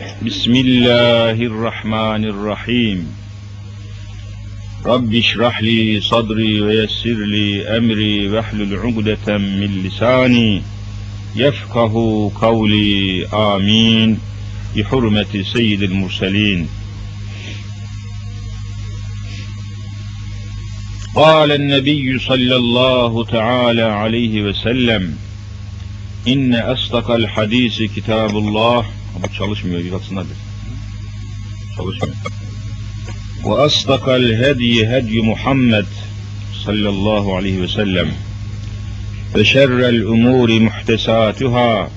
بسم الله الرحمن الرحيم. رب اشرح لي صدري ويسر لي أمري واحلل عقدة من لساني يفقه قولي. آمين. بحرمة سيد المرسلين. قال النبي صلى الله تعالى عليه وسلم إن أصدق الحديث كتاب الله. Ama çalışmıyor bir baksınlar bir. Çalışmıyor. Ve asdakal hediye hedyu Muhammed sallallahu aleyhi ve sellem ve şerrel umuri muhtesatuhâ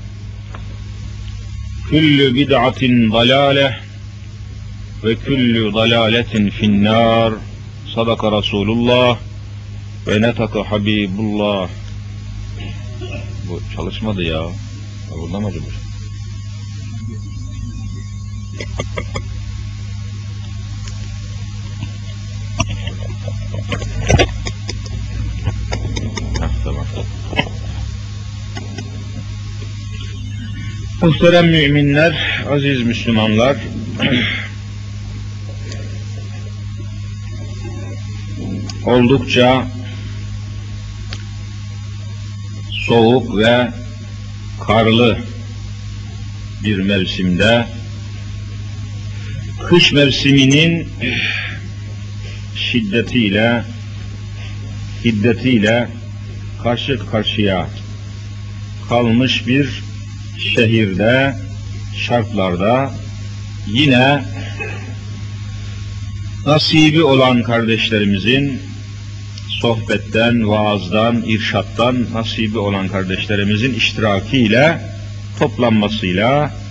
küllü bid'atin dalâleh ve küllü dalâletin finnâr sadaka Resulullah ve netaka Habibullah bu çalışmadı ya. Burada mı acaba? Muhterem müminler, aziz Müslümanlar, oldukça soğuk ve karlı bir mevsimde kış mevsiminin şiddetiyle hiddetiyle karşı karşıya kalmış bir şehirde şartlarda yine nasibi olan kardeşlerimizin sohbetten, vaazdan, irşattan nasibi olan kardeşlerimizin iştirakiyle toplanmasıyla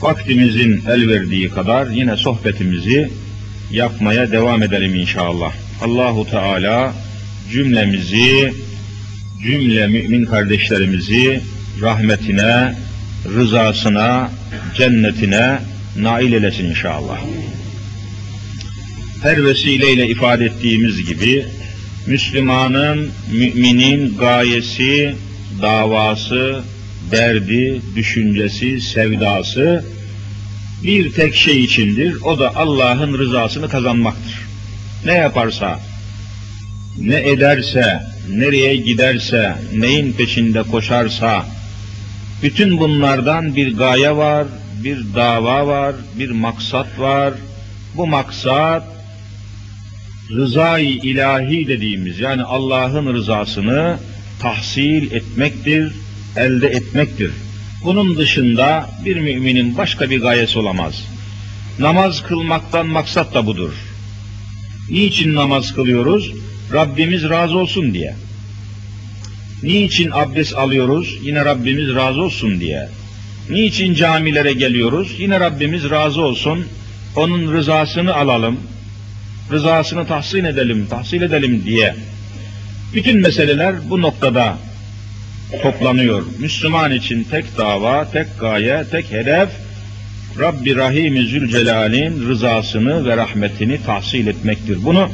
vaktimizin el verdiği kadar yine sohbetimizi yapmaya devam edelim inşallah. Allahu Teala cümlemizi, cümle mümin kardeşlerimizi rahmetine, rızasına, cennetine nail eylesin inşallah. Her vesileyle ifade ettiğimiz gibi Müslümanın, müminin gayesi, davası, derdi, düşüncesi, sevdası bir tek şey içindir. O da Allah'ın rızasını kazanmaktır. Ne yaparsa, ne ederse, nereye giderse, neyin peşinde koşarsa, bütün bunlardan bir gaye var, bir dava var, bir maksat var. Bu maksat rızayı ilahi dediğimiz yani Allah'ın rızasını tahsil etmektir, elde etmektir. Bunun dışında bir müminin başka bir gayesi olamaz. Namaz kılmaktan maksat da budur. Niçin namaz kılıyoruz? Rabbimiz razı olsun diye. Niçin abdest alıyoruz? Yine Rabbimiz razı olsun diye. Niçin camilere geliyoruz? Yine Rabbimiz razı olsun. Onun rızasını alalım. Rızasını tahsil edelim, tahsil edelim diye. Bütün meseleler bu noktada toplanıyor. Müslüman için tek dava, tek gaye, tek hedef Rabbi Rahim-i Zülcelal'in rızasını ve rahmetini tahsil etmektir. Bunu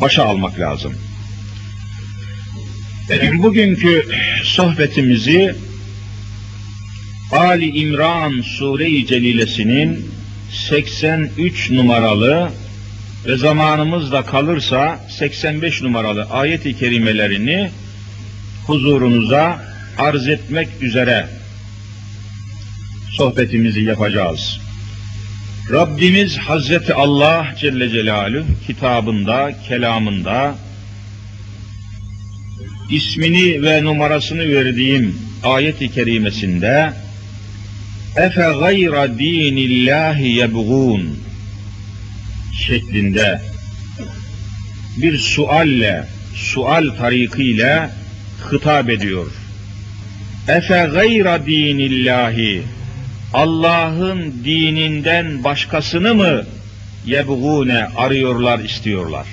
başa almak lazım. Bugünkü sohbetimizi Ali İmran Sure-i Celilesinin 83 numaralı ve zamanımızda kalırsa 85 numaralı ayet-i kerimelerini huzurunuza arz etmek üzere sohbetimizi yapacağız. Rabbimiz Hazreti Allah Celle Celaluhu kitabında, kelamında ismini ve numarasını verdiğim ayet-i kerimesinde Efe gayra dinillahi yebğun şeklinde bir sualle, sual tarikiyle hitap ediyor. Efe gayra dinillahi Allah'ın dininden başkasını mı yebgune arıyorlar, istiyorlar?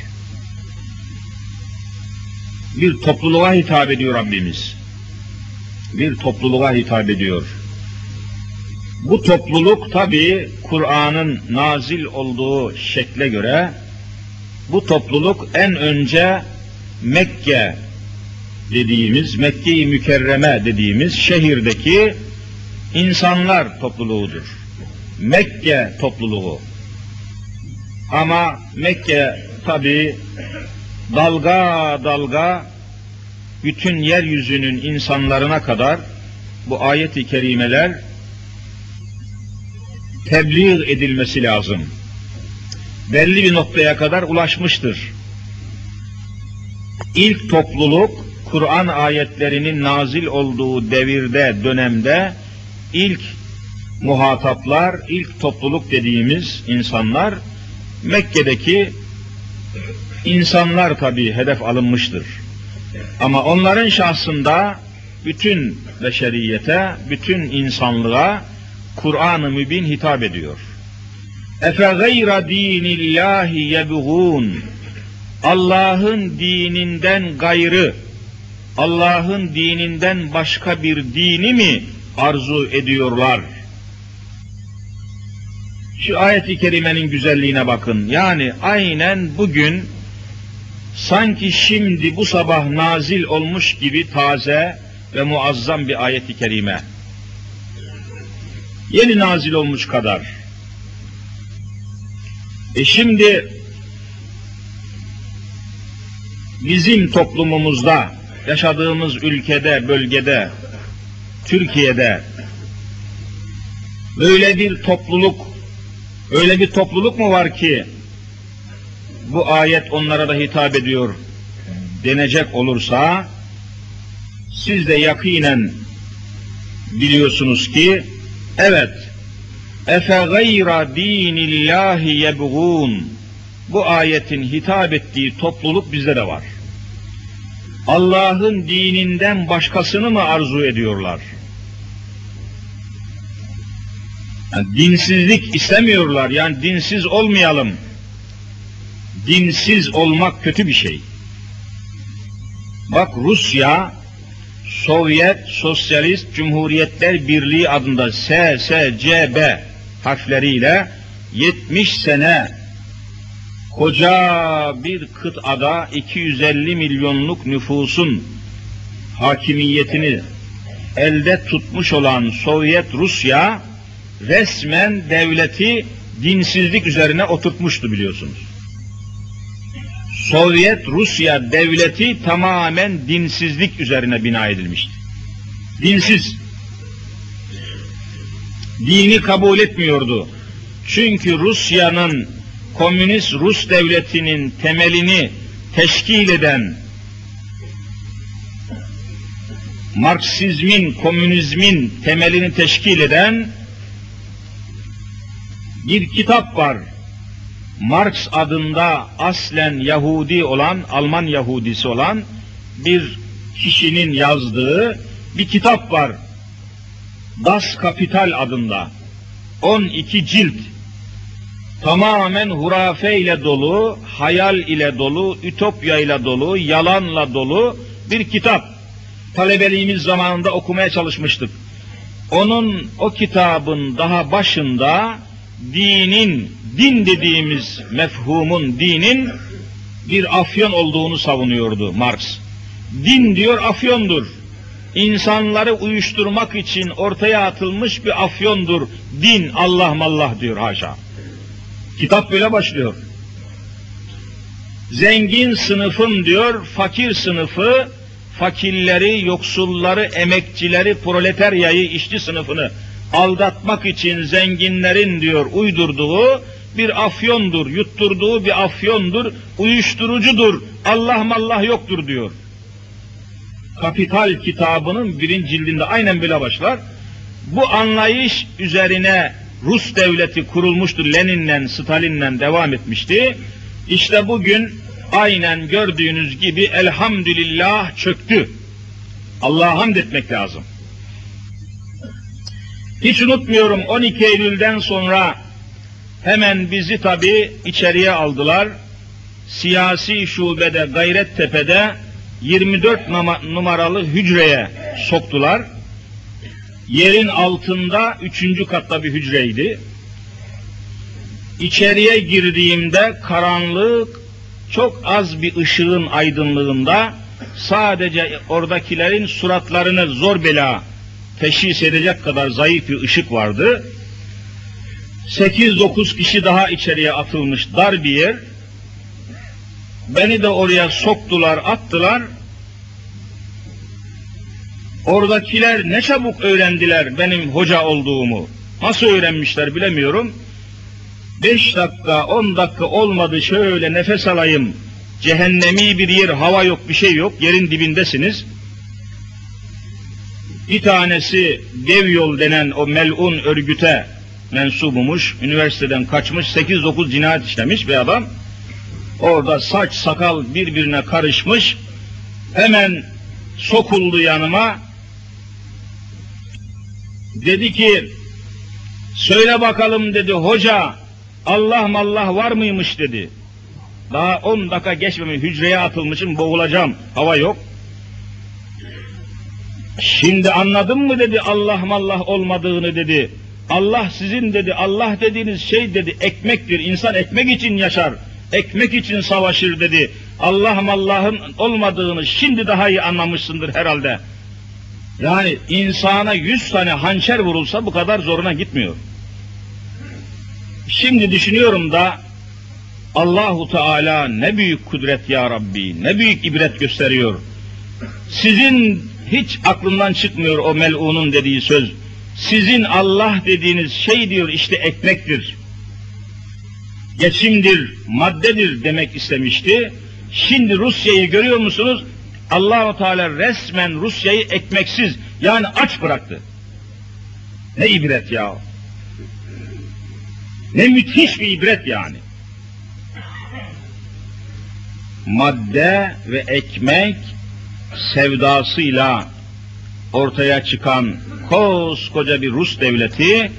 Bir topluluğa hitap ediyor Rabbimiz. Bir topluluğa hitap ediyor. Bu topluluk tabi Kur'an'ın nazil olduğu şekle göre bu topluluk en önce Mekke dediğimiz, Mekke-i Mükerreme dediğimiz şehirdeki insanlar topluluğudur. Mekke topluluğu. Ama Mekke tabi dalga dalga bütün yeryüzünün insanlarına kadar bu ayet-i kerimeler tebliğ edilmesi lazım. Belli bir noktaya kadar ulaşmıştır. İlk topluluk Kur'an ayetlerinin nazil olduğu devirde, dönemde ilk muhataplar, ilk topluluk dediğimiz insanlar Mekke'deki insanlar tabi hedef alınmıştır. Ama onların şahsında bütün beşeriyete, bütün insanlığa Kur'an-ı Mübin hitap ediyor. Efe gayra dinillahi yebğun Allah'ın dininden gayrı, Allah'ın dininden başka bir dini mi arzu ediyorlar? Şu ayet-i kerimenin güzelliğine bakın. Yani aynen bugün sanki şimdi bu sabah nazil olmuş gibi taze ve muazzam bir ayet-i kerime. Yeni nazil olmuş kadar. E şimdi bizim toplumumuzda, yaşadığımız ülkede, bölgede, Türkiye'de böyle bir topluluk, öyle bir topluluk mu var ki bu ayet onlara da hitap ediyor denecek olursa siz de yakinen biliyorsunuz ki evet efe gayra dinillahi yebğun bu ayetin hitap ettiği topluluk bizde de var. Allah'ın dininden başkasını mı arzu ediyorlar? Yani dinsizlik istemiyorlar. Yani dinsiz olmayalım. Dinsiz olmak kötü bir şey. Bak Rusya Sovyet Sosyalist Cumhuriyetler Birliği adında SSCB harfleriyle 70 sene koca bir kıtada 250 milyonluk nüfusun hakimiyetini elde tutmuş olan Sovyet Rusya resmen devleti dinsizlik üzerine oturtmuştu biliyorsunuz. Sovyet Rusya devleti tamamen dinsizlik üzerine bina edilmişti. Dinsiz. Dini kabul etmiyordu. Çünkü Rusya'nın komünist Rus devletinin temelini teşkil eden Marksizmin, komünizmin temelini teşkil eden bir kitap var. Marx adında aslen Yahudi olan, Alman Yahudisi olan bir kişinin yazdığı bir kitap var. Das Kapital adında. 12 cilt tamamen hurafe ile dolu, hayal ile dolu, ütopya ile dolu, yalanla dolu bir kitap. Talebeliğimiz zamanında okumaya çalışmıştık. Onun o kitabın daha başında dinin, din dediğimiz mefhumun, dinin bir afyon olduğunu savunuyordu Marx. Din diyor afyondur. İnsanları uyuşturmak için ortaya atılmış bir afyondur. Din Allah mallah diyor haşa. Kitap böyle başlıyor. Zengin sınıfım diyor, fakir sınıfı, fakirleri, yoksulları, emekçileri, proletaryayı, işçi sınıfını aldatmak için zenginlerin diyor uydurduğu bir afyondur, yutturduğu bir afyondur, uyuşturucudur, Allah mallah yoktur diyor. Kapital kitabının birinci cildinde aynen böyle başlar. Bu anlayış üzerine Rus devleti kurulmuştu. Lenin'le, Stalin'le devam etmişti. İşte bugün aynen gördüğünüz gibi elhamdülillah çöktü. Allah'a hamd etmek lazım. Hiç unutmuyorum 12 Eylül'den sonra hemen bizi tabi içeriye aldılar. Siyasi şubede Gayrettepe'de 24 numaralı hücreye soktular. Yerin altında üçüncü katta bir hücreydi. İçeriye girdiğimde karanlık çok az bir ışığın aydınlığında sadece oradakilerin suratlarını zor bela teşhis edecek kadar zayıf bir ışık vardı. 8-9 kişi daha içeriye atılmış dar bir yer. Beni de oraya soktular, attılar. Oradakiler ne çabuk öğrendiler benim hoca olduğumu. Nasıl öğrenmişler bilemiyorum. Beş dakika, on dakika olmadı şöyle nefes alayım. Cehennemi bir yer, hava yok, bir şey yok. Yerin dibindesiniz. Bir tanesi dev yol denen o melun örgüte mensubumuş. Üniversiteden kaçmış, 8-9 cinayet işlemiş bir adam. Orada saç sakal birbirine karışmış. Hemen sokuldu yanıma. Dedi ki, söyle bakalım dedi hoca, Allah mallah var mıymış dedi. Daha on dakika geçmemiş hücreye atılmışım boğulacağım. Hava yok. Şimdi anladın mı dedi Allah mallah olmadığını dedi. Allah sizin dedi Allah dediğiniz şey dedi ekmektir. İnsan ekmek için yaşar. Ekmek için savaşır dedi. Allah mallahın olmadığını şimdi daha iyi anlamışsındır herhalde. Yani insana yüz tane hançer vurulsa bu kadar zoruna gitmiyor. Şimdi düşünüyorum da Allahu Teala ne büyük kudret ya Rabbi, ne büyük ibret gösteriyor. Sizin hiç aklından çıkmıyor o melunun dediği söz. Sizin Allah dediğiniz şey diyor işte ekmektir. Geçimdir, maddedir demek istemişti. Şimdi Rusya'yı görüyor musunuz? Allahu Teala resmen Rusya'yı ekmeksiz yani aç bıraktı. Ne ibret ya. Ne müthiş bir ibret yani. Madde ve ekmek sevdasıyla ortaya çıkan koskoca bir Rus devleti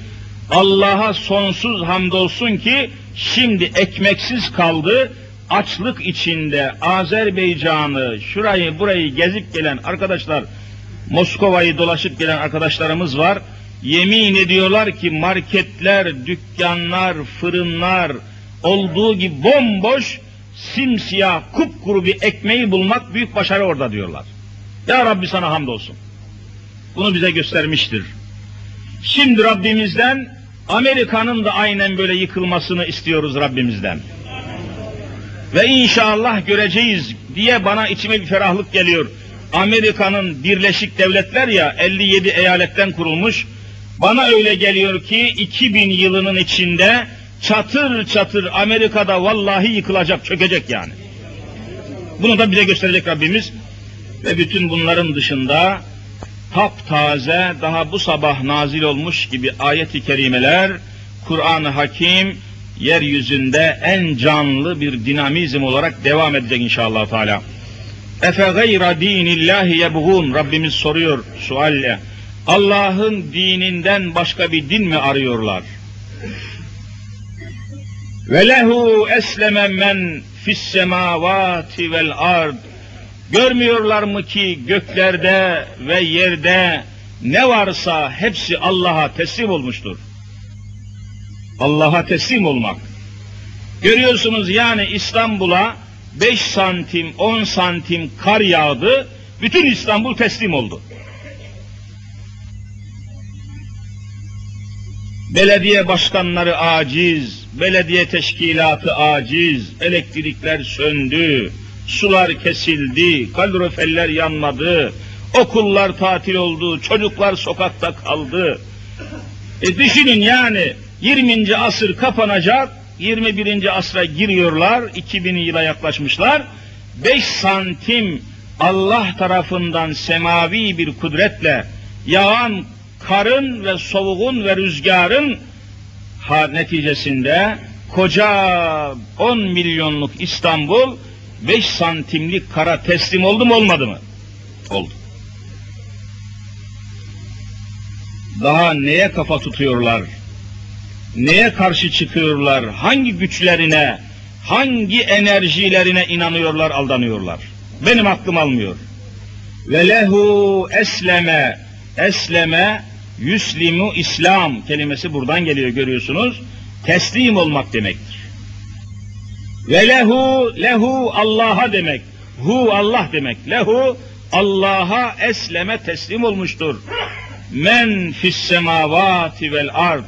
Allah'a sonsuz hamdolsun ki şimdi ekmeksiz kaldı. Açlık içinde Azerbaycan'ı, şurayı burayı gezip gelen arkadaşlar, Moskova'yı dolaşıp gelen arkadaşlarımız var. Yemin ediyorlar ki marketler, dükkanlar, fırınlar olduğu gibi bomboş, simsiyah, kupkuru bir ekmeği bulmak büyük başarı orada diyorlar. Ya Rabbi sana hamdolsun. Bunu bize göstermiştir. Şimdi Rabbimizden Amerika'nın da aynen böyle yıkılmasını istiyoruz Rabbimizden. Ve inşallah göreceğiz diye bana içime bir ferahlık geliyor. Amerika'nın Birleşik Devletler ya 57 eyaletten kurulmuş. Bana öyle geliyor ki 2000 yılının içinde çatır çatır Amerika'da vallahi yıkılacak, çökecek yani. Bunu da bize gösterecek Rabbimiz. Ve bütün bunların dışında taptaze daha bu sabah nazil olmuş gibi ayet-i kerimeler Kur'an-ı Hakim yeryüzünde en canlı bir dinamizm olarak devam edecek inşallah Teala. Efe gayra dinillahi yebğun Rabbimiz soruyor sualle. Allah'ın dininden başka bir din mi arıyorlar? Ve lehu esleme men fis semavati vel ard Görmüyorlar mı ki göklerde ve yerde ne varsa hepsi Allah'a teslim olmuştur. Allah'a teslim olmak. Görüyorsunuz yani İstanbul'a 5 santim, 10 santim kar yağdı, bütün İstanbul teslim oldu. Belediye başkanları aciz, belediye teşkilatı aciz, elektrikler söndü, sular kesildi, kaloriferler yanmadı, okullar tatil oldu, çocuklar sokakta kaldı. E düşünün yani 20. asır kapanacak, 21. asra giriyorlar, 2000 yıla yaklaşmışlar. 5 santim Allah tarafından semavi bir kudretle yağan karın ve soğuğun ve rüzgarın neticesinde koca 10 milyonluk İstanbul 5 santimlik kara teslim oldu mu olmadı mı? Oldu. daha neye kafa tutuyorlar? Neye karşı çıkıyorlar? Hangi güçlerine, hangi enerjilerine inanıyorlar, aldanıyorlar? Benim aklım almıyor. Ve lehu esleme, esleme, yüslimu İslam kelimesi buradan geliyor görüyorsunuz. Teslim olmak demektir. Ve lehu, lehu Allah'a demek. Hu Allah demek. Lehu Allah'a esleme teslim olmuştur. Men fis vel ard.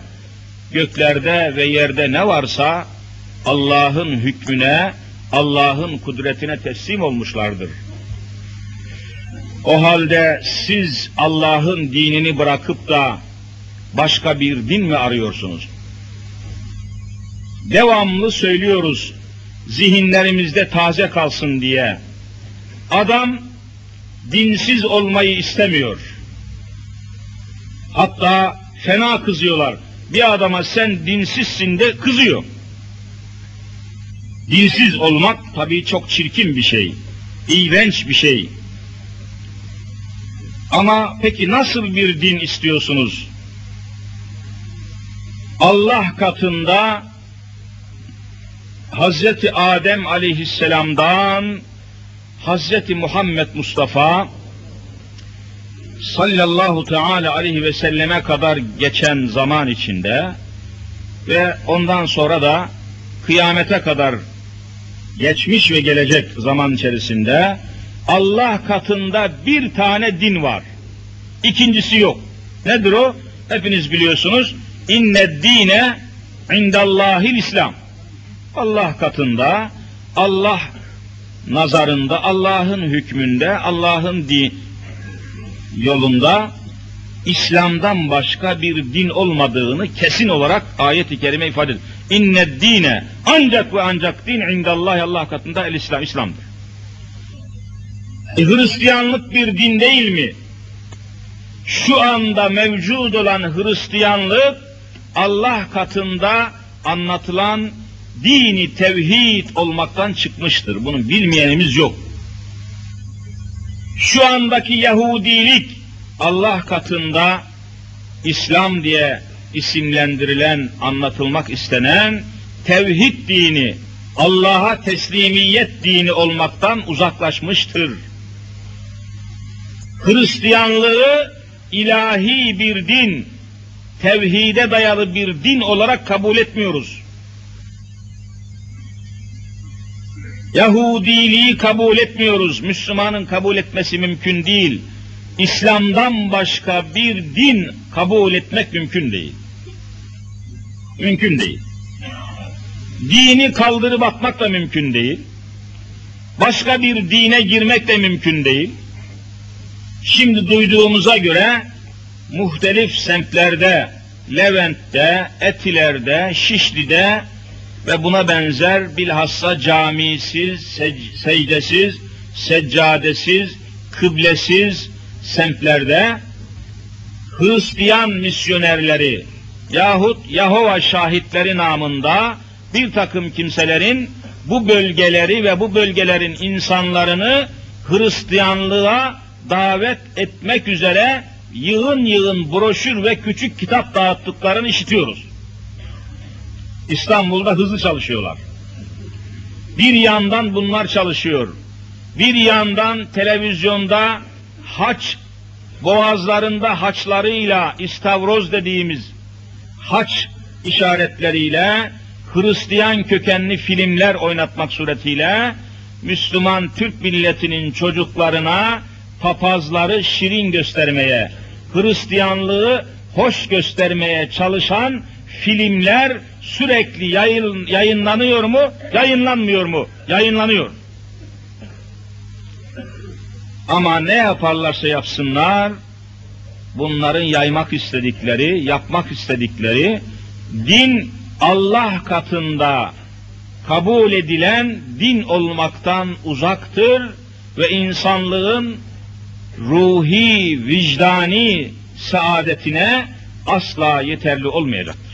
Göklerde ve yerde ne varsa Allah'ın hükmüne, Allah'ın kudretine teslim olmuşlardır. O halde siz Allah'ın dinini bırakıp da başka bir din mi arıyorsunuz? Devamlı söylüyoruz zihinlerimizde taze kalsın diye. Adam dinsiz olmayı istemiyor. Hatta fena kızıyorlar. Bir adama sen dinsizsin de kızıyor. Dinsiz olmak tabii çok çirkin bir şey. İğrenç bir şey. Ama peki nasıl bir din istiyorsunuz? Allah katında Hazreti Adem aleyhisselamdan Hazreti Muhammed Mustafa sallallahu teala aleyhi ve selleme kadar geçen zaman içinde ve ondan sonra da kıyamete kadar geçmiş ve gelecek zaman içerisinde Allah katında bir tane din var. İkincisi yok. Nedir o? Hepiniz biliyorsunuz. İnne dine indallahil İslam. Allah katında, Allah nazarında, Allah'ın hükmünde, Allah'ın di yolunda İslam'dan başka bir din olmadığını kesin olarak ayet-i kerime ifade ediyor. İnne dine ancak ve ancak din indallah Allah katında el İslam İslam'dır. E, Hristiyanlık bir din değil mi? Şu anda mevcut olan Hristiyanlık Allah katında anlatılan dini tevhid olmaktan çıkmıştır. Bunu bilmeyenimiz yok. Şu andaki Yahudilik Allah katında İslam diye isimlendirilen, anlatılmak istenen tevhid dini, Allah'a teslimiyet dini olmaktan uzaklaşmıştır. Hristiyanlığı ilahi bir din, tevhide dayalı bir din olarak kabul etmiyoruz. Yahudiliği kabul etmiyoruz. Müslümanın kabul etmesi mümkün değil. İslam'dan başka bir din kabul etmek mümkün değil. Mümkün değil. Dini kaldırıp atmak da mümkün değil. Başka bir dine girmek de mümkün değil. Şimdi duyduğumuza göre muhtelif semtlerde, Levent'te, Etiler'de, Şişli'de ve buna benzer bilhassa camisiz, sec- secdesiz, seccadesiz, kıblesiz semtlerde Hristiyan misyonerleri yahut Yahova şahitleri namında bir takım kimselerin bu bölgeleri ve bu bölgelerin insanlarını Hristiyanlığa davet etmek üzere yığın yığın broşür ve küçük kitap dağıttıklarını işitiyoruz. İstanbul'da hızlı çalışıyorlar. Bir yandan bunlar çalışıyor. Bir yandan televizyonda haç boğazlarında haçlarıyla istavroz dediğimiz haç işaretleriyle Hristiyan kökenli filmler oynatmak suretiyle Müslüman Türk milletinin çocuklarına papazları şirin göstermeye, Hristiyanlığı hoş göstermeye çalışan filmler sürekli yayın, yayınlanıyor mu, yayınlanmıyor mu? Yayınlanıyor. Ama ne yaparlarsa yapsınlar, bunların yaymak istedikleri, yapmak istedikleri, din Allah katında kabul edilen din olmaktan uzaktır ve insanlığın ruhi, vicdani saadetine asla yeterli olmayacaktır.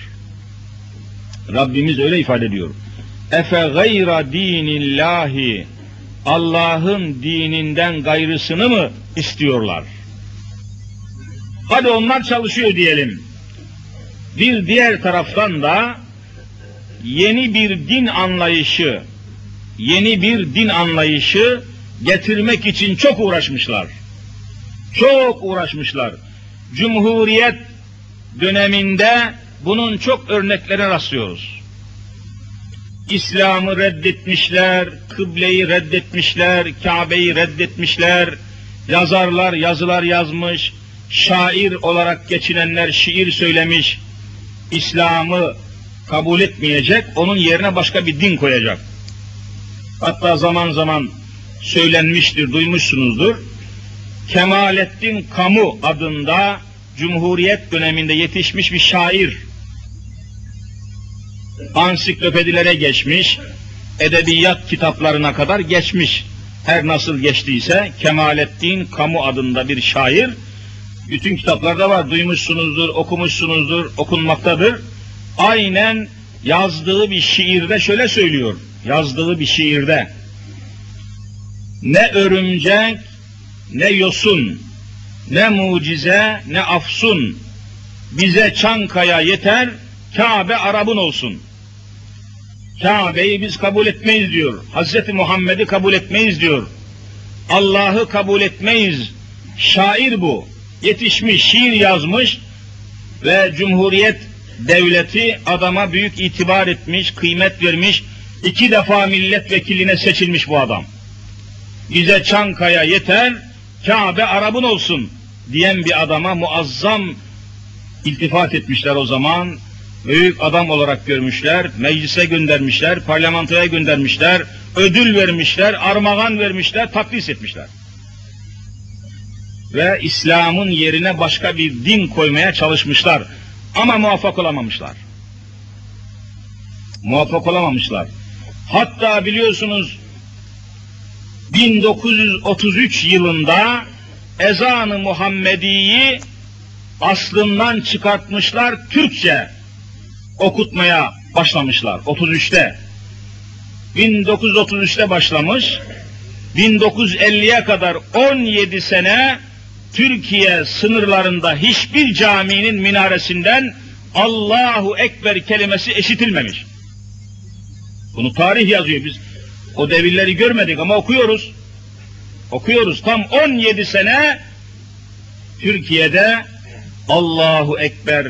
Rabbimiz öyle ifade ediyor. Efe gayra dinillahi Allah'ın dininden gayrısını mı istiyorlar? Hadi onlar çalışıyor diyelim. Bir diğer taraftan da yeni bir din anlayışı, yeni bir din anlayışı getirmek için çok uğraşmışlar. Çok uğraşmışlar. Cumhuriyet döneminde bunun çok örneklerine rastlıyoruz. İslam'ı reddetmişler, kıbleyi reddetmişler, Kabe'yi reddetmişler, yazarlar yazılar yazmış, şair olarak geçinenler şiir söylemiş, İslam'ı kabul etmeyecek, onun yerine başka bir din koyacak. Hatta zaman zaman söylenmiştir, duymuşsunuzdur. Kemalettin Kamu adında Cumhuriyet döneminde yetişmiş bir şair. Ansiklopedilere geçmiş, edebiyat kitaplarına kadar geçmiş. Her nasıl geçtiyse Kemalettin Kamu adında bir şair, bütün kitaplarda var, duymuşsunuzdur, okumuşsunuzdur, okunmaktadır. Aynen yazdığı bir şiirde şöyle söylüyor, yazdığı bir şiirde. Ne örümcek, ne yosun, ne mucize, ne afsun, bize Çankaya yeter, Kabe Arap'ın olsun. Kabe'yi biz kabul etmeyiz diyor. Hazreti Muhammed'i kabul etmeyiz diyor. Allah'ı kabul etmeyiz. Şair bu. Yetişmiş, şiir yazmış ve Cumhuriyet devleti adama büyük itibar etmiş, kıymet vermiş. iki defa milletvekiline seçilmiş bu adam. Bize Çankaya yeter, Kabe Arap'ın olsun diyen bir adama muazzam iltifat etmişler o zaman. Büyük adam olarak görmüşler, meclise göndermişler, parlamentoya göndermişler, ödül vermişler, armağan vermişler, takdis etmişler. Ve İslam'ın yerine başka bir din koymaya çalışmışlar. Ama muvaffak olamamışlar. Muvaffak olamamışlar. Hatta biliyorsunuz 1933 yılında ezanı Muhammedi'yi aslından çıkartmışlar Türkçe okutmaya başlamışlar 33'te. 1933'te başlamış. 1950'ye kadar 17 sene Türkiye sınırlarında hiçbir caminin minaresinden Allahu Ekber kelimesi eşitilmemiş. Bunu tarih yazıyor. Biz o devirleri görmedik ama okuyoruz. Okuyoruz. Tam 17 sene Türkiye'de Allahu Ekber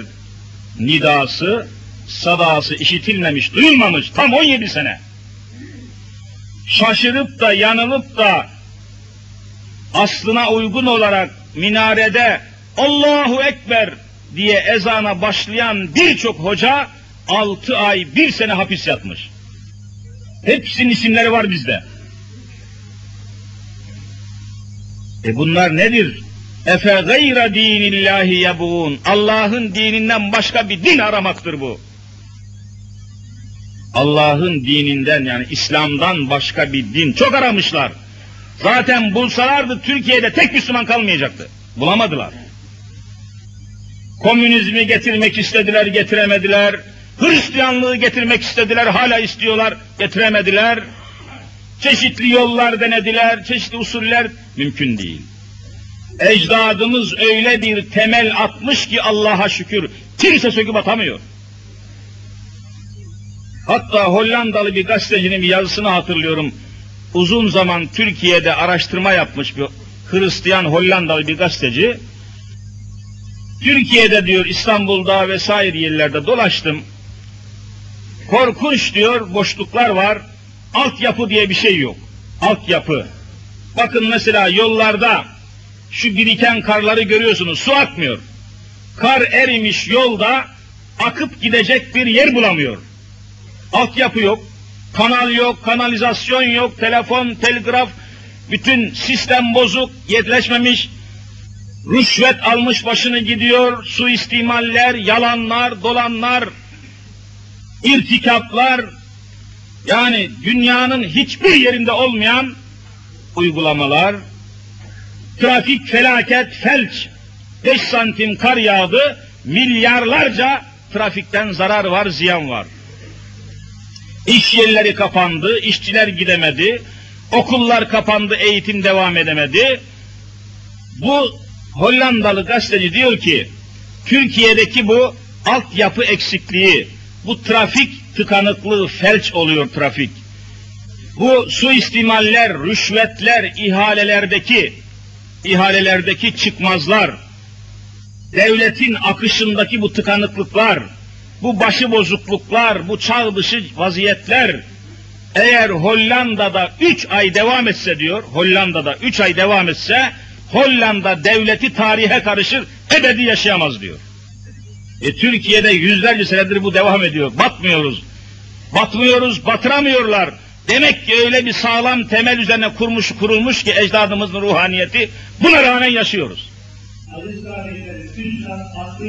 nidası, sadası işitilmemiş, duyulmamış. Tam 17 sene. Şaşırıp da yanılıp da aslına uygun olarak minarede Allahu Ekber diye ezana başlayan birçok hoca altı ay bir sene hapis yatmış. Hepsinin isimleri var bizde. E bunlar nedir? Efe gayra dinillahi yebun. Allah'ın dininden başka bir din aramaktır bu. Allah'ın dininden yani İslam'dan başka bir din çok aramışlar. Zaten bulsalardı Türkiye'de tek Müslüman kalmayacaktı. Bulamadılar. Komünizmi getirmek istediler, getiremediler. Hristiyanlığı getirmek istediler, hala istiyorlar, getiremediler. Çeşitli yollar denediler, çeşitli usuller mümkün değil. Ecdadımız öyle bir temel atmış ki Allah'a şükür kimse söküp atamıyor. Hatta Hollandalı bir gazetecinin bir yazısını hatırlıyorum. Uzun zaman Türkiye'de araştırma yapmış bir Hristiyan Hollandalı bir gazeteci. Türkiye'de diyor İstanbul'da vesaire yerlerde dolaştım. Korkunç diyor boşluklar var. Altyapı diye bir şey yok. Altyapı. Bakın mesela yollarda şu biriken karları görüyorsunuz. Su akmıyor. Kar erimiş yolda akıp gidecek bir yer bulamıyor. Altyapı yok. Kanal yok, kanalizasyon yok, telefon, telgraf, bütün sistem bozuk, yetleşmemiş, rüşvet almış başını gidiyor, suistimaller, yalanlar, dolanlar, irtikaplar, yani dünyanın hiçbir yerinde olmayan uygulamalar, trafik felaket, felç, 5 santim kar yağdı, milyarlarca trafikten zarar var, ziyan var. İş yerleri kapandı, işçiler gidemedi, okullar kapandı, eğitim devam edemedi. Bu Hollandalı gazeteci diyor ki Türkiye'deki bu altyapı eksikliği, bu trafik tıkanıklığı felç oluyor trafik. Bu suistimaller, rüşvetler, ihalelerdeki ihalelerdeki çıkmazlar, devletin akışındaki bu tıkanıklıklar, bu başıbozukluklar, bu çağ dışı vaziyetler eğer Hollanda'da üç ay devam etse diyor, Hollanda'da üç ay devam etse Hollanda devleti tarihe karışır, ebedi yaşayamaz diyor. E, Türkiye'de yüzlerce senedir bu devam ediyor. Batmıyoruz. Batmıyoruz, batıramıyorlar. Demek ki öyle bir sağlam temel üzerine kurmuş kurulmuş ki ecdadımızın ruhaniyeti buna rağmen yaşıyoruz. Aziz kardeşlerim, Üstad aklı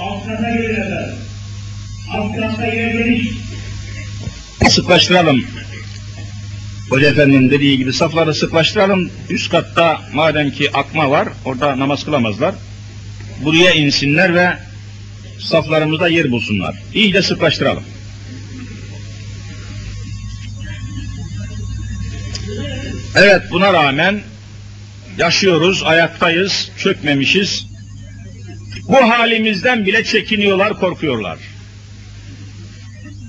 Afgan'a yöneder. Afgan'da yerlemiş, Sıklaştıralım. Hoca Efendi'nin dediği gibi safları sıklaştıralım. Üst katta madem ki akma var, orada namaz kılamazlar. Buraya insinler ve saflarımızda yer bulsunlar. İyice sıklaştıralım. Evet buna rağmen yaşıyoruz, ayaktayız, çökmemişiz. Bu halimizden bile çekiniyorlar, korkuyorlar.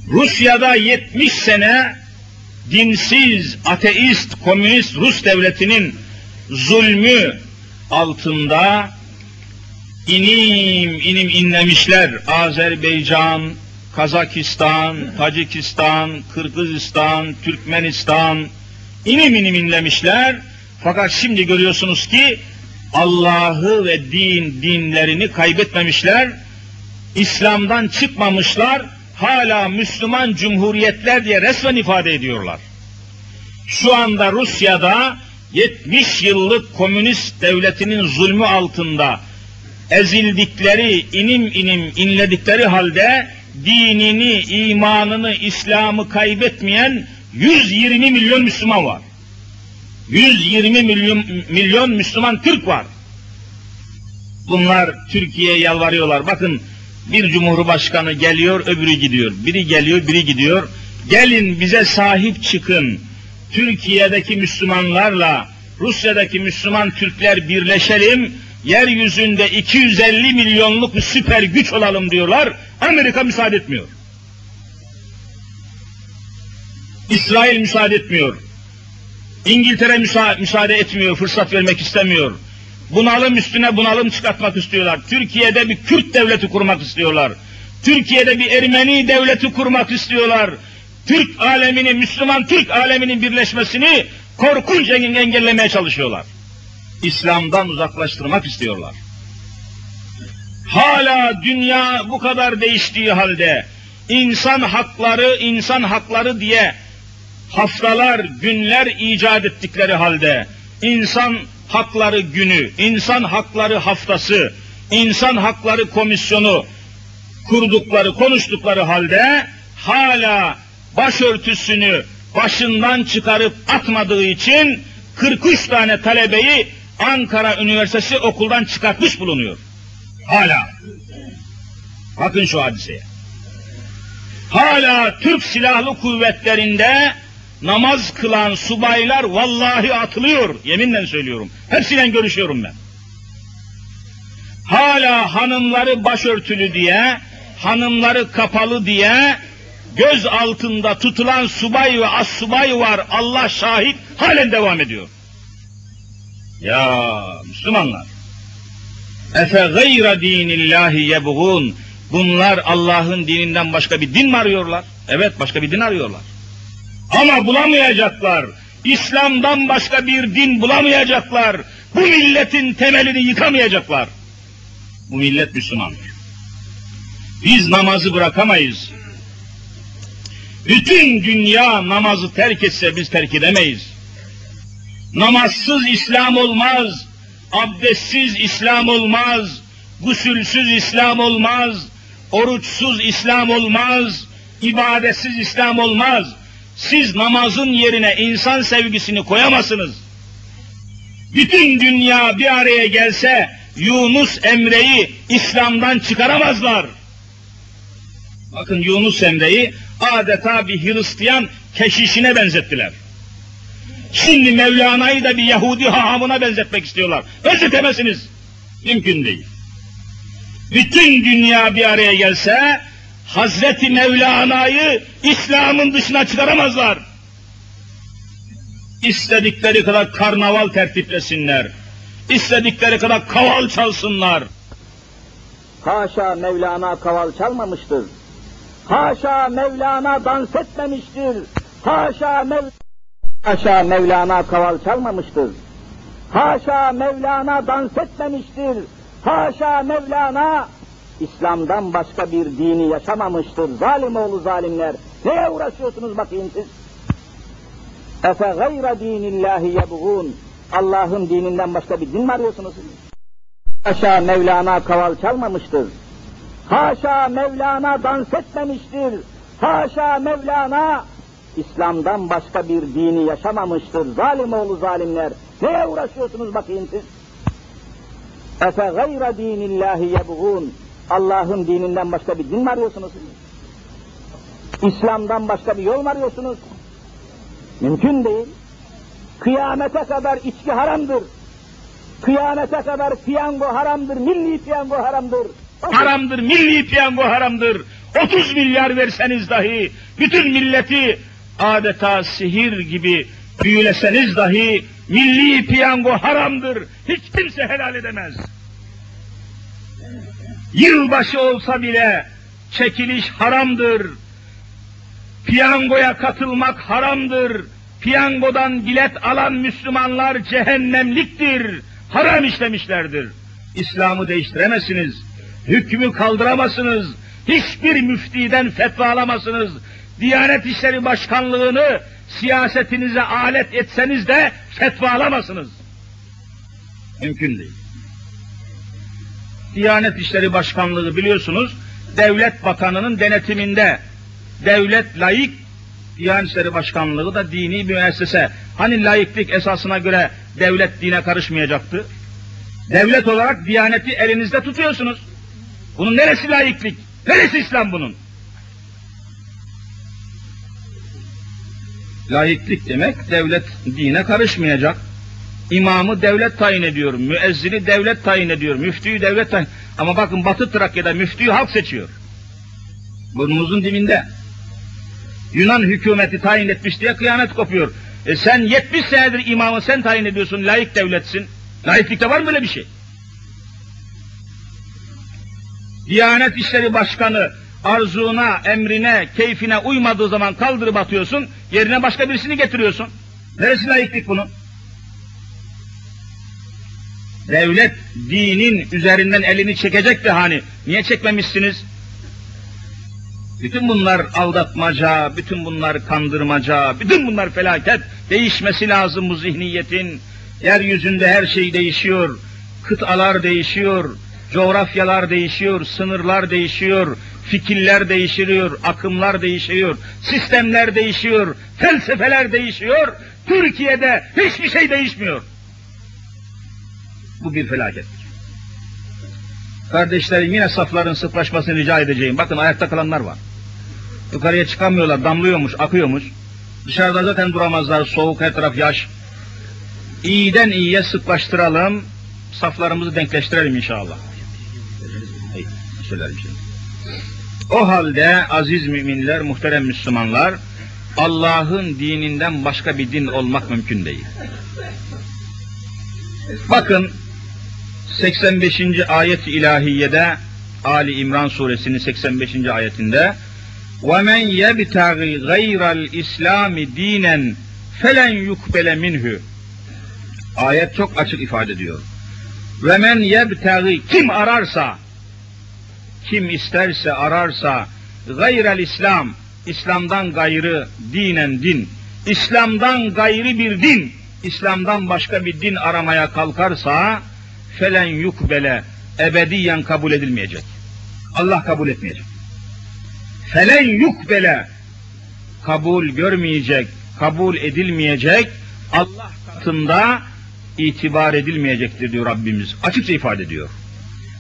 Rusya'da 70 sene dinsiz, ateist, komünist Rus devletinin zulmü altında inim inim inlemişler. Azerbaycan, Kazakistan, Tacikistan, Kırgızistan, Türkmenistan inim inim inlemişler. Fakat şimdi görüyorsunuz ki Allah'ı ve din dinlerini kaybetmemişler. İslam'dan çıkmamışlar. Hala Müslüman cumhuriyetler diye resmen ifade ediyorlar. Şu anda Rusya'da 70 yıllık komünist devletinin zulmü altında ezildikleri, inim inim inledikleri halde dinini, imanını, İslam'ı kaybetmeyen 120 milyon Müslüman var. 120 milyon, milyon Müslüman Türk var. Bunlar Türkiye'ye yalvarıyorlar. Bakın bir cumhurbaşkanı geliyor, öbürü gidiyor. Biri geliyor, biri gidiyor. Gelin bize sahip çıkın. Türkiye'deki Müslümanlarla Rusya'daki Müslüman Türkler birleşelim. Yeryüzünde 250 milyonluk bir süper güç olalım diyorlar. Amerika müsaade etmiyor. İsrail müsaade etmiyor. İngiltere müsa müsaade etmiyor, fırsat vermek istemiyor. Bunalım üstüne bunalım çıkartmak istiyorlar. Türkiye'de bir Kürt devleti kurmak istiyorlar. Türkiye'de bir Ermeni devleti kurmak istiyorlar. Türk aleminin, Müslüman Türk aleminin birleşmesini korkunç engellemeye çalışıyorlar. İslam'dan uzaklaştırmak istiyorlar. Hala dünya bu kadar değiştiği halde insan hakları, insan hakları diye haftalar, günler icat ettikleri halde insan hakları günü, insan hakları haftası, insan hakları komisyonu kurdukları, konuştukları halde hala başörtüsünü başından çıkarıp atmadığı için 43 tane talebeyi Ankara Üniversitesi okuldan çıkartmış bulunuyor. Hala. Bakın şu hadiseye. Hala Türk Silahlı Kuvvetleri'nde namaz kılan subaylar vallahi atılıyor. Yeminle söylüyorum. Hepsiyle görüşüyorum ben. Hala hanımları başörtülü diye, hanımları kapalı diye göz altında tutulan subay ve as subay var. Allah şahit halen devam ediyor. Ya Müslümanlar. Efe gayra dinillahi yebğun. Bunlar Allah'ın dininden başka bir din mi arıyorlar? Evet başka bir din arıyorlar. Ama bulamayacaklar. İslam'dan başka bir din bulamayacaklar. Bu milletin temelini yıkamayacaklar. Bu millet Müslüman. Biz namazı bırakamayız. Bütün dünya namazı terk etse biz terk edemeyiz. Namazsız İslam olmaz, abdestsiz İslam olmaz, gusülsüz İslam olmaz, oruçsuz İslam olmaz, ibadetsiz İslam olmaz. Siz namazın yerine insan sevgisini koyamazsınız. Bütün dünya bir araya gelse Yunus Emre'yi İslam'dan çıkaramazlar. Bakın Yunus Emre'yi adeta bir Hristiyan keşişine benzettiler. Şimdi Mevlana'yı da bir Yahudi hahamına benzetmek istiyorlar. Benzetemezsiniz. Mümkün değil. Bütün dünya bir araya gelse Hazreti Mevlana'yı İslam'ın dışına çıkaramazlar. İstedikleri kadar karnaval tertiplesinler. İstedikleri kadar kaval çalsınlar. Haşa Mevlana kaval çalmamıştır. Haşa Mevlana dans etmemiştir. Haşa Mev Haşa Mevlana kaval çalmamıştır. Haşa Mevlana dans etmemiştir. Haşa Mevlana İslam'dan başka bir dini yaşamamıştır. Zalim oğlu zalimler. Neye uğraşıyorsunuz bakayım siz? Efe gayra dinillahi yebğun. Allah'ın dininden başka bir din mi arıyorsunuz? Haşa Mevlana kaval çalmamıştır. Haşa Mevlana dans etmemiştir. Haşa Mevlana İslam'dan başka bir dini yaşamamıştır. Zalim oğlu zalimler. Neye uğraşıyorsunuz bakayım siz? Efe gayra dinillahi yebğun. Allah'ın dininden başka bir din mi arıyorsunuz? İslam'dan başka bir yol mu arıyorsunuz? Mümkün değil. Kıyamete kadar içki haramdır. Kıyamete kadar piyango haramdır, milli piyango haramdır. Haramdır, milli piyango haramdır. 30 milyar verseniz dahi, bütün milleti adeta sihir gibi büyüleseniz dahi, milli piyango haramdır. Hiç kimse helal edemez. Yılbaşı olsa bile çekiliş haramdır. Piyangoya katılmak haramdır. Piyangodan bilet alan Müslümanlar cehennemliktir. Haram işlemişlerdir. İslam'ı değiştiremezsiniz. Hükmü kaldıramazsınız. Hiçbir müftiden fetva alamazsınız. Diyanet İşleri Başkanlığını siyasetinize alet etseniz de fetva alamazsınız. Mümkün değil. Diyanet İşleri Başkanlığı biliyorsunuz, devlet bakanının denetiminde. Devlet layık, Diyanet İşleri Başkanlığı da dini müessese. Hani layıklık esasına göre devlet dine karışmayacaktı? Devlet olarak Diyaneti elinizde tutuyorsunuz. Bunun neresi layıklık? Neresi İslam bunun? Layıklık demek devlet dine karışmayacak. İmamı devlet tayin ediyor, müezzini devlet tayin ediyor, müftüyü devlet tayin Ama bakın Batı Trakya'da müftüyü halk seçiyor. Burnumuzun dibinde. Yunan hükümeti tayin etmiş diye kıyamet kopuyor. E sen 70 senedir imamı sen tayin ediyorsun, layık devletsin. Layıklıkta var mı böyle bir şey? Diyanet İşleri Başkanı arzuna, emrine, keyfine uymadığı zaman kaldırıp atıyorsun, yerine başka birisini getiriyorsun. Neresi layıklık bunun? Devlet dinin üzerinden elini çekecekti hani. Niye çekmemişsiniz? Bütün bunlar aldatmaca, bütün bunlar kandırmaca, bütün bunlar felaket. Değişmesi lazım bu zihniyetin. Yeryüzünde her şey değişiyor. Kıtalar değişiyor. Coğrafyalar değişiyor, sınırlar değişiyor, fikirler değişiyor, akımlar değişiyor, sistemler değişiyor, felsefeler değişiyor. Türkiye'de hiçbir şey değişmiyor. Bu bir felakettir. Kardeşlerim yine safların sıklaşmasını rica edeceğim. Bakın ayakta kalanlar var. Yukarıya çıkamıyorlar, damlıyormuş, akıyormuş. Dışarıda zaten duramazlar, soğuk, her taraf yaş. İyiden iyiye sıklaştıralım, saflarımızı denkleştirelim inşallah. Söylerim şimdi. O halde aziz müminler, muhterem Müslümanlar, Allah'ın dininden başka bir din olmak mümkün değil. Bakın 85. ayet-i ilahiyede Ali İmran suresinin 85. ayetinde وَمَنْ يَبْتَغِ غَيْرَ الْاِسْلَامِ دِينًا فَلَنْ يُقْبَلَ مِنْهُ Ayet çok açık ifade ediyor. Ve men yebtagi kim ararsa kim isterse ararsa gayrel İslam İslam'dan gayrı dinen din İslam'dan gayrı bir din İslam'dan başka bir din aramaya kalkarsa felen yukbele ebediyen kabul edilmeyecek. Allah kabul etmeyecek. Felen yukbele kabul görmeyecek, kabul edilmeyecek, Allah katında itibar edilmeyecektir diyor Rabbimiz. Açıkça ifade ediyor.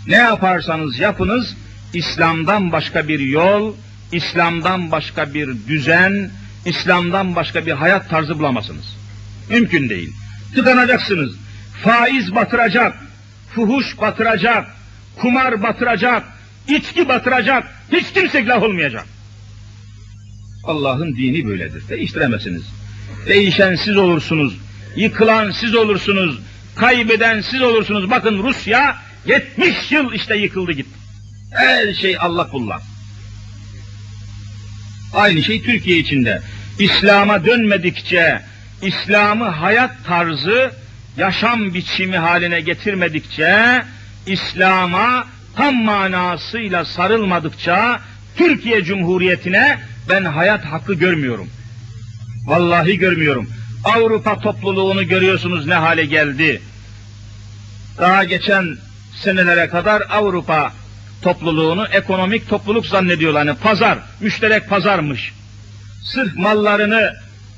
Ne yaparsanız yapınız, İslam'dan başka bir yol, İslam'dan başka bir düzen, İslam'dan başka bir hayat tarzı bulamazsınız. Mümkün değil. Tıkanacaksınız. Faiz batıracak, fuhuş batıracak, kumar batıracak, içki batıracak, hiç kimse ilah olmayacak. Allah'ın dini böyledir. Değiştiremezsiniz. Değişen siz olursunuz, yıkılan siz olursunuz, kaybeden siz olursunuz. Bakın Rusya 70 yıl işte yıkıldı gitti. Her şey Allah kullar. Aynı şey Türkiye içinde. İslam'a dönmedikçe, İslam'ı hayat tarzı, yaşam biçimi haline getirmedikçe, İslam'a tam manasıyla sarılmadıkça, Türkiye Cumhuriyeti'ne ben hayat hakkı görmüyorum. Vallahi görmüyorum. Avrupa topluluğunu görüyorsunuz ne hale geldi. Daha geçen senelere kadar Avrupa topluluğunu ekonomik topluluk zannediyorlar. Yani pazar, müşterek pazarmış. Sırf mallarını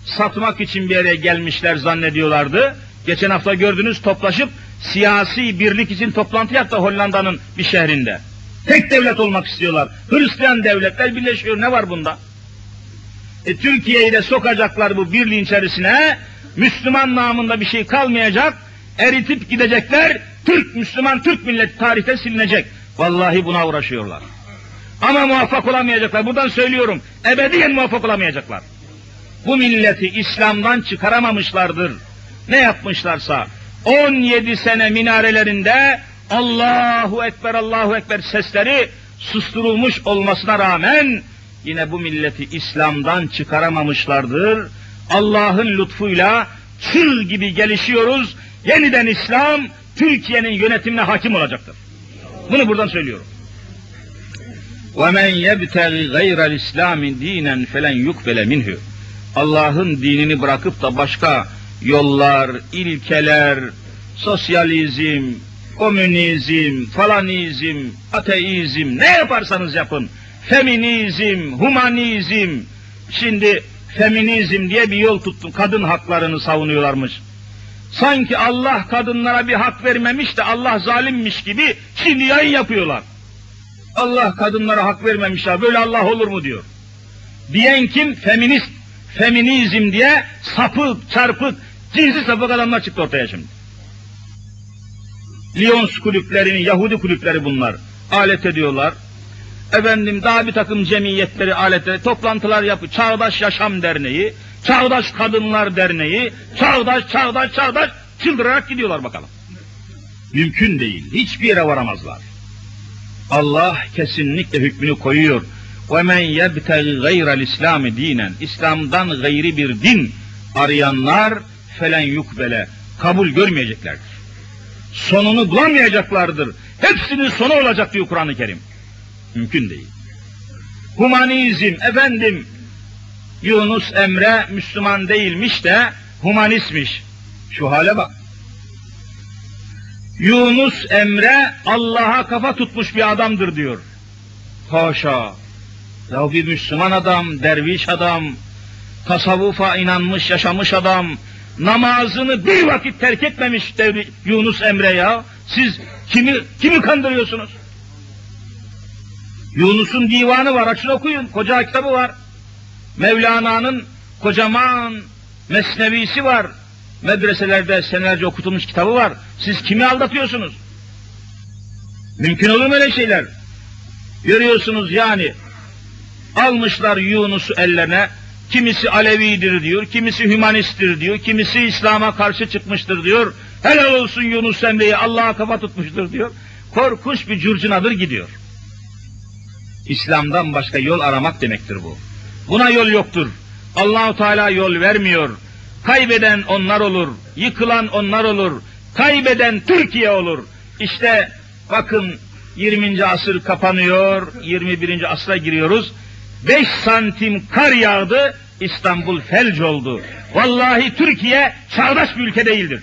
satmak için bir yere gelmişler zannediyorlardı. Geçen hafta gördünüz toplaşıp siyasi birlik için toplantı yaptı Hollanda'nın bir şehrinde. Tek devlet olmak istiyorlar. Hristiyan devletler birleşiyor. Ne var bunda? E, Türkiye'yi de sokacaklar bu birliğin içerisine. Müslüman namında bir şey kalmayacak. Eritip gidecekler. Türk, Müslüman, Türk milleti tarihte silinecek. Vallahi buna uğraşıyorlar. Ama muvaffak olamayacaklar. Buradan söylüyorum. Ebediyen muvaffak olamayacaklar. Bu milleti İslam'dan çıkaramamışlardır Ne yapmışlarsa 17 sene minarelerinde Allahu Ekber, Allahu Ekber sesleri susturulmuş olmasına rağmen yine bu milleti İslam'dan çıkaramamışlardır. Allah'ın lütfuyla çığ gibi gelişiyoruz. Yeniden İslam Türkiye'nin yönetimine hakim olacaktır. Bunu buradan söylüyorum. وَمَنْ يَبْتَغِ غَيْرَ الْاِسْلَامِ دِينًا فَلَنْ يُقْبَلَ مِنْهُ Allah'ın dinini bırakıp da başka yollar, ilkeler, sosyalizm, komünizm, falanizm, ateizm ne yaparsanız yapın. Feminizm, humanizm. Şimdi feminizm diye bir yol tuttum. Kadın haklarını savunuyorlarmış. Sanki Allah kadınlara bir hak vermemiş de Allah zalimmiş gibi şimdi yayın yapıyorlar. Allah kadınlara hak vermemiş ya böyle Allah olur mu diyor. Diyen kim? Feminist. Feminizm diye sapık, çarpık, cinsi sapık adamlar çıktı ortaya şimdi. Lyons kulüplerinin, Yahudi kulüpleri bunlar. Alet ediyorlar. Efendim daha bir takım cemiyetleri, aletleri, toplantılar yapıyor. Çağdaş Yaşam Derneği, Çağdaş Kadınlar Derneği, Çağdaş, Çağdaş, Çağdaş çıldırarak gidiyorlar bakalım. Mümkün değil. Hiçbir yere varamazlar. Allah kesinlikle hükmünü koyuyor. وَمَنْ يَبْتَغِ غَيْرَ الْاِسْلَامِ dinen İslam'dan gayri bir din arayanlar felen yukbele kabul görmeyeceklerdir. Sonunu bulamayacaklardır. Hepsinin sonu olacak diyor Kur'an-ı Kerim. Mümkün değil. Humanizm efendim Yunus Emre Müslüman değilmiş de humanistmiş. Şu hale bak. Yunus Emre Allah'a kafa tutmuş bir adamdır diyor. Haşa. Ya bir Müslüman adam, derviş adam, tasavvufa inanmış, yaşamış adam, namazını bir vakit terk etmemiş devri, Yunus Emre ya. Siz kimi kimi kandırıyorsunuz? Yunus'un divanı var, açın okuyun. Koca kitabı var. Mevlana'nın kocaman mesnevisi var. Medreselerde senelerce okutulmuş kitabı var. Siz kimi aldatıyorsunuz? Mümkün olur mu öyle şeyler? Görüyorsunuz yani. Almışlar Yunus'u ellerine. Kimisi Alevidir diyor, kimisi Hümanisttir diyor, kimisi İslam'a karşı çıkmıştır diyor. Helal olsun Yunus Emre'yi Allah'a kafa tutmuştur diyor. Korkunç bir curcunadır gidiyor. İslam'dan başka yol aramak demektir bu. Buna yol yoktur. Allahu Teala yol vermiyor. Kaybeden onlar olur, yıkılan onlar olur. Kaybeden Türkiye olur. İşte bakın 20. asır kapanıyor, 21. asra giriyoruz. 5 santim kar yağdı, İstanbul felç oldu. Vallahi Türkiye çağdaş bir ülke değildir.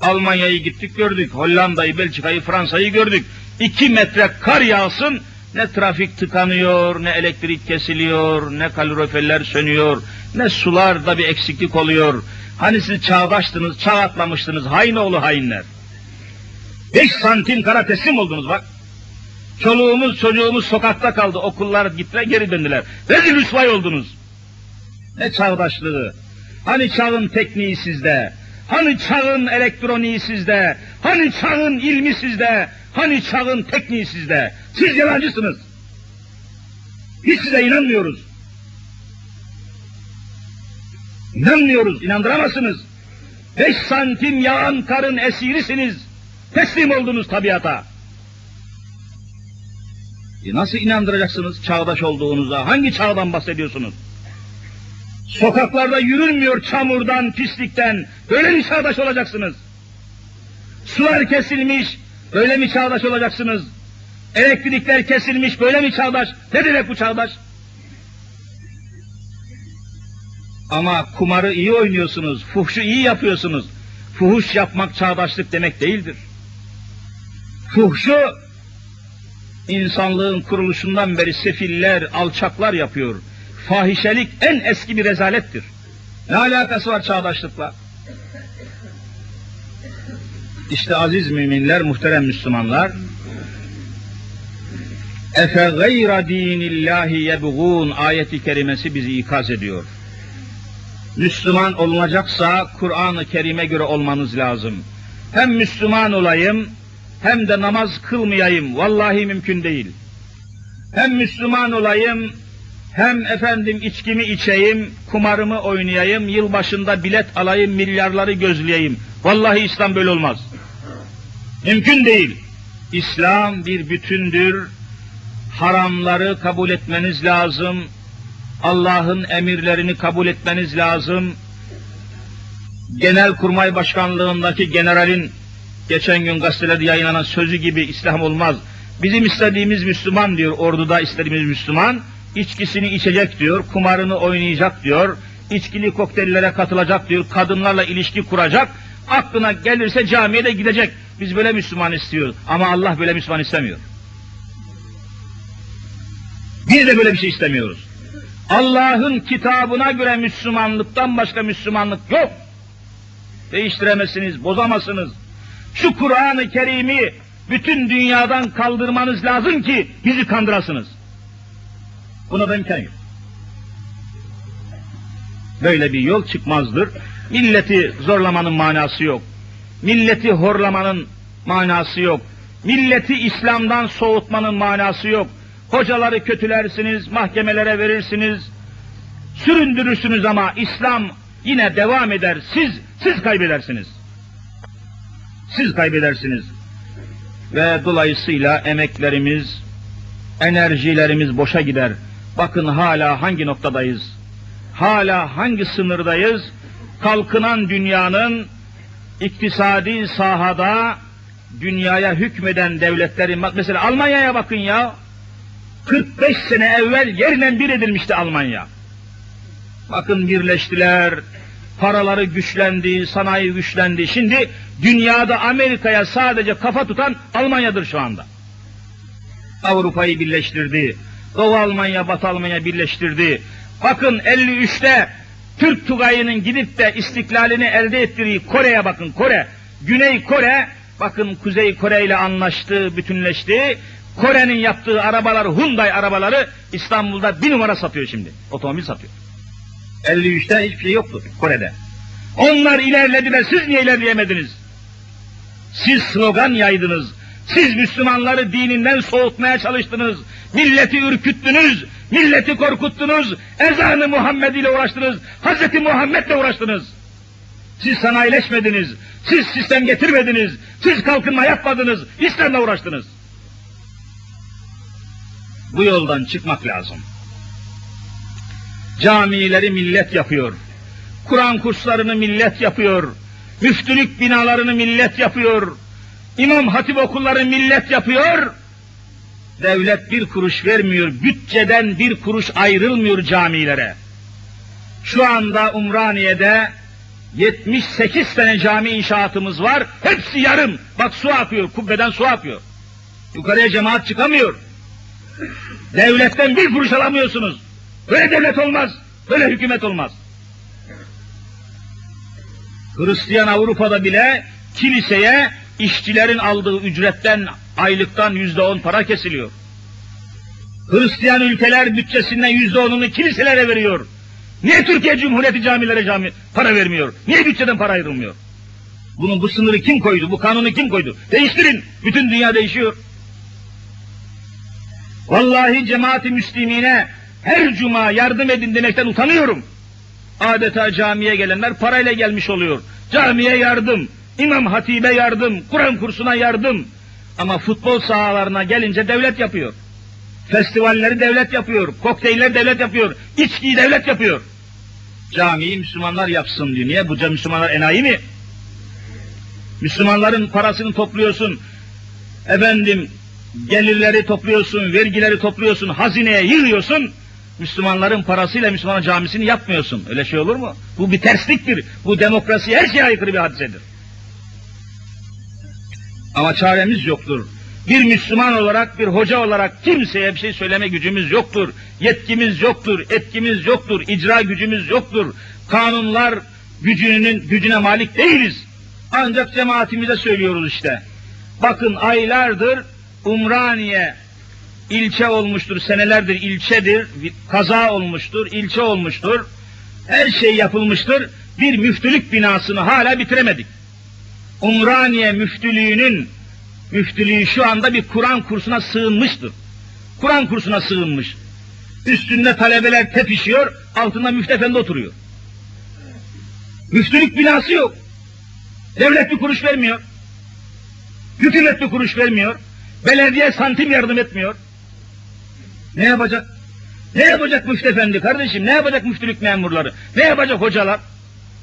Almanya'yı gittik gördük, Hollanda'yı, Belçika'yı, Fransa'yı gördük. 2 metre kar yağsın, ne trafik tıkanıyor, ne elektrik kesiliyor, ne kaloriferler sönüyor, ne sularda bir eksiklik oluyor. Hani siz çağdaştınız, çağ atlamıştınız, hain oğlu hainler. Beş santim kara teslim oldunuz bak. Çoluğumuz çocuğumuz sokakta kaldı, okullar gittiler geri döndüler. Rezil rüsvay oldunuz. Ne çağdaşlığı. Hani çağın tekniği sizde? Hani çağın elektroniği sizde? Hani çağın ilmi sizde? Hani çağın tekniği sizde? Siz yalancısınız. Biz size inanmıyoruz. İnanmıyoruz, inandıramazsınız. Beş santim yağan karın esirisiniz. Teslim oldunuz tabiata. E nasıl inandıracaksınız çağdaş olduğunuza? Hangi çağdan bahsediyorsunuz? Sokaklarda yürünmüyor çamurdan, pislikten. Böyle mi çağdaş olacaksınız? Sular kesilmiş, böyle mi çağdaş olacaksınız? Elektrikler kesilmiş, böyle mi çağdaş? Ne demek bu çağdaş? Ama kumarı iyi oynuyorsunuz, fuhşu iyi yapıyorsunuz. Fuhuş yapmak çağdaşlık demek değildir. Fuhşu insanlığın kuruluşundan beri sefiller, alçaklar yapıyor. Fahişelik en eski bir rezalettir. Ne alakası var çağdaşlıkla? İşte aziz müminler, muhterem Müslümanlar, Efe gayra dinillahi yebğun ayeti kerimesi bizi ikaz ediyor. Müslüman olunacaksa Kur'an-ı Kerim'e göre olmanız lazım. Hem Müslüman olayım hem de namaz kılmayayım. Vallahi mümkün değil. Hem Müslüman olayım hem efendim içkimi içeyim, kumarımı oynayayım, yılbaşında bilet alayım, milyarları gözleyeyim. Vallahi İslam böyle olmaz. Mümkün değil. İslam bir bütündür. Haramları kabul etmeniz lazım. Allah'ın emirlerini kabul etmeniz lazım. Genelkurmay Başkanlığındaki generalin geçen gün gazetelerde yayınlanan sözü gibi İslam olmaz. Bizim istediğimiz Müslüman diyor, orduda istediğimiz Müslüman, içkisini içecek diyor, kumarını oynayacak diyor, içkili kokteyllere katılacak diyor, kadınlarla ilişki kuracak, aklına gelirse camiye de gidecek. Biz böyle Müslüman istiyoruz ama Allah böyle Müslüman istemiyor. Biz de böyle bir şey istemiyoruz. Allah'ın kitabına göre Müslümanlıktan başka Müslümanlık yok. Değiştiremezsiniz, bozamazsınız. Şu Kur'an-ı Kerim'i bütün dünyadan kaldırmanız lazım ki bizi kandırasınız. Buna da imkan yok. Böyle bir yol çıkmazdır. Milleti zorlamanın manası yok. Milleti horlamanın manası yok. Milleti İslam'dan soğutmanın manası yok. Hocaları kötülersiniz, mahkemelere verirsiniz, süründürürsünüz ama İslam yine devam eder. Siz, siz kaybedersiniz. Siz kaybedersiniz. Ve dolayısıyla emeklerimiz, enerjilerimiz boşa gider. Bakın hala hangi noktadayız? Hala hangi sınırdayız? Kalkınan dünyanın iktisadi sahada dünyaya hükmeden devletlerin, mesela Almanya'ya bakın ya, 45 sene evvel yerine bir edilmişti Almanya. Bakın birleştiler, paraları güçlendi, sanayi güçlendi. Şimdi dünyada Amerika'ya sadece kafa tutan Almanya'dır şu anda. Avrupa'yı birleştirdi. Doğu Almanya, Batı Almanya birleştirdi. Bakın 53'te Türk Tugayı'nın gidip de istiklalini elde ettiği Kore'ye bakın Kore. Güney Kore bakın Kuzey Kore ile anlaştı, bütünleşti. Kore'nin yaptığı arabaları, Hyundai arabaları İstanbul'da bir numara satıyor şimdi. Otomobil satıyor. 53'te hiçbir şey yoktu Kore'de. Onlar ilerlediler, siz niye ilerleyemediniz? Siz slogan yaydınız. Siz Müslümanları dininden soğutmaya çalıştınız. Milleti ürküttünüz, milleti korkuttunuz. Ezanı Muhammed ile uğraştınız. Hazreti Muhammed'le uğraştınız. Siz sanayileşmediniz, siz sistem getirmediniz, siz kalkınma yapmadınız, İslam'la uğraştınız. Bu yoldan çıkmak lazım. Camileri millet yapıyor. Kur'an kurslarını millet yapıyor. Müftülük binalarını millet yapıyor. İmam hatip okulları millet yapıyor. Devlet bir kuruş vermiyor. Bütçeden bir kuruş ayrılmıyor camilere. Şu anda Umraniye'de 78 tane cami inşaatımız var. Hepsi yarım. Bak su akıyor. Kubbeden su akıyor. Yukarıya cemaat çıkamıyor. Devletten bir kuruş alamıyorsunuz. Böyle devlet olmaz. Böyle hükümet olmaz. Hristiyan Avrupa'da bile kiliseye işçilerin aldığı ücretten aylıktan yüzde on para kesiliyor. Hristiyan ülkeler bütçesinden yüzde onunu kiliselere veriyor. Niye Türkiye Cumhuriyeti camilere cami para vermiyor? Niye bütçeden para ayrılmıyor? Bunun bu sınırı kim koydu? Bu kanunu kim koydu? Değiştirin. Bütün dünya değişiyor. Vallahi cemaati müslimine her cuma yardım edin demekten utanıyorum. Adeta camiye gelenler parayla gelmiş oluyor. Camiye yardım, imam hatibe yardım, Kur'an kursuna yardım. Ama futbol sahalarına gelince devlet yapıyor. Festivalleri devlet yapıyor, kokteyller devlet yapıyor, içkiyi devlet yapıyor. Camiyi Müslümanlar yapsın diyor. Niye? Bu Müslümanlar enayi mi? Müslümanların parasını topluyorsun. Efendim gelirleri topluyorsun, vergileri topluyorsun, hazineye yığıyorsun. Müslümanların parasıyla Müslüman camisini yapmıyorsun. Öyle şey olur mu? Bu bir tersliktir. Bu demokrasi her şeye aykırı bir hadisedir. Ama çaremiz yoktur. Bir Müslüman olarak, bir hoca olarak kimseye bir şey söyleme gücümüz yoktur. Yetkimiz yoktur, etkimiz yoktur, icra gücümüz yoktur. Kanunlar gücünün gücüne malik değiliz. Ancak cemaatimize söylüyoruz işte. Bakın aylardır Umraniye ilçe olmuştur, senelerdir ilçedir, kaza olmuştur, ilçe olmuştur. Her şey yapılmıştır. Bir müftülük binasını hala bitiremedik. Umraniye müftülüğünün müftülüğü şu anda bir Kur'an kursuna sığınmıştır. Kur'an kursuna sığınmış. Üstünde talebeler tepişiyor, altında müftü efendi oturuyor. Müftülük binası yok. Devlet bir kuruş vermiyor. Hükümet bir kuruş vermiyor. Belediye santim yardım etmiyor. Ne yapacak? Ne yapacak müftü efendi kardeşim? Ne yapacak müftülük memurları? Ne yapacak hocalar?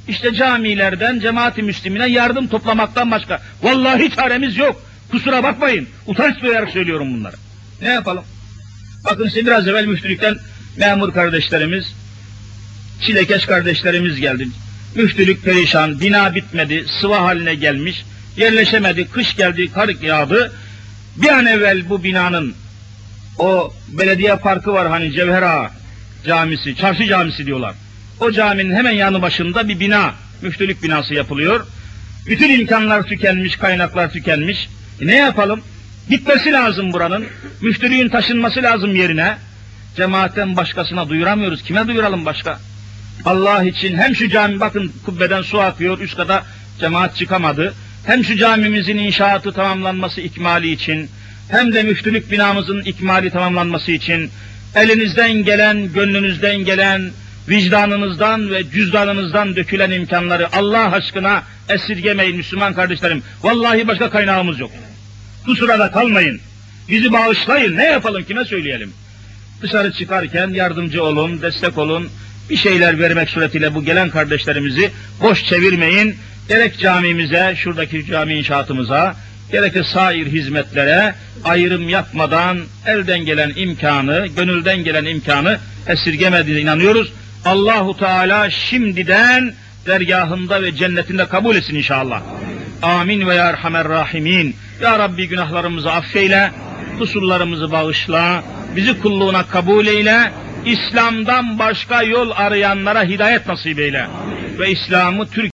İşte camilerden, cemaati müslimine yardım toplamaktan başka. Vallahi çaremiz yok. Kusura bakmayın. Utanç duyarak söylüyorum bunları. Ne yapalım? Bakın size biraz evvel müftülükten memur kardeşlerimiz, çilekeş kardeşlerimiz geldi. Müftülük perişan, bina bitmedi, sıva haline gelmiş, yerleşemedi, kış geldi, kar yağdı. Bir an evvel bu binanın o belediye parkı var hani Cevher Ağa camisi, çarşı camisi diyorlar. O caminin hemen yanı başında bir bina, müftülük binası yapılıyor. Bütün imkanlar tükenmiş, kaynaklar tükenmiş. E ne yapalım? Gitmesi lazım buranın. Müftülüğün taşınması lazım yerine. Cemaatten başkasına duyuramıyoruz. Kime duyuralım başka? Allah için hem şu cami bakın kubbeden su akıyor, üst kata cemaat çıkamadı. Hem şu camimizin inşaatı tamamlanması ikmali için, hem de müftülük binamızın ikmali tamamlanması için elinizden gelen, gönlünüzden gelen, vicdanınızdan ve cüzdanınızdan dökülen imkanları Allah aşkına esirgemeyin Müslüman kardeşlerim. Vallahi başka kaynağımız yok. Kusura da kalmayın. Bizi bağışlayın. Ne yapalım kime söyleyelim? Dışarı çıkarken yardımcı olun, destek olun. Bir şeyler vermek suretiyle bu gelen kardeşlerimizi boş çevirmeyin. Gerek camimize, şuradaki cami inşaatımıza, gerekli sair hizmetlere ayrım yapmadan elden gelen imkanı, gönülden gelen imkanı esirgemediğine inanıyoruz. Allahu Teala şimdiden dergahında ve cennetinde kabul etsin inşallah. Amin ve ya Erhamer Rahimin. Ya Rabbi günahlarımızı affeyle, kusurlarımızı bağışla, bizi kulluğuna kabul eyle, İslam'dan başka yol arayanlara hidayet nasip eyle. Ve İslam'ı Türk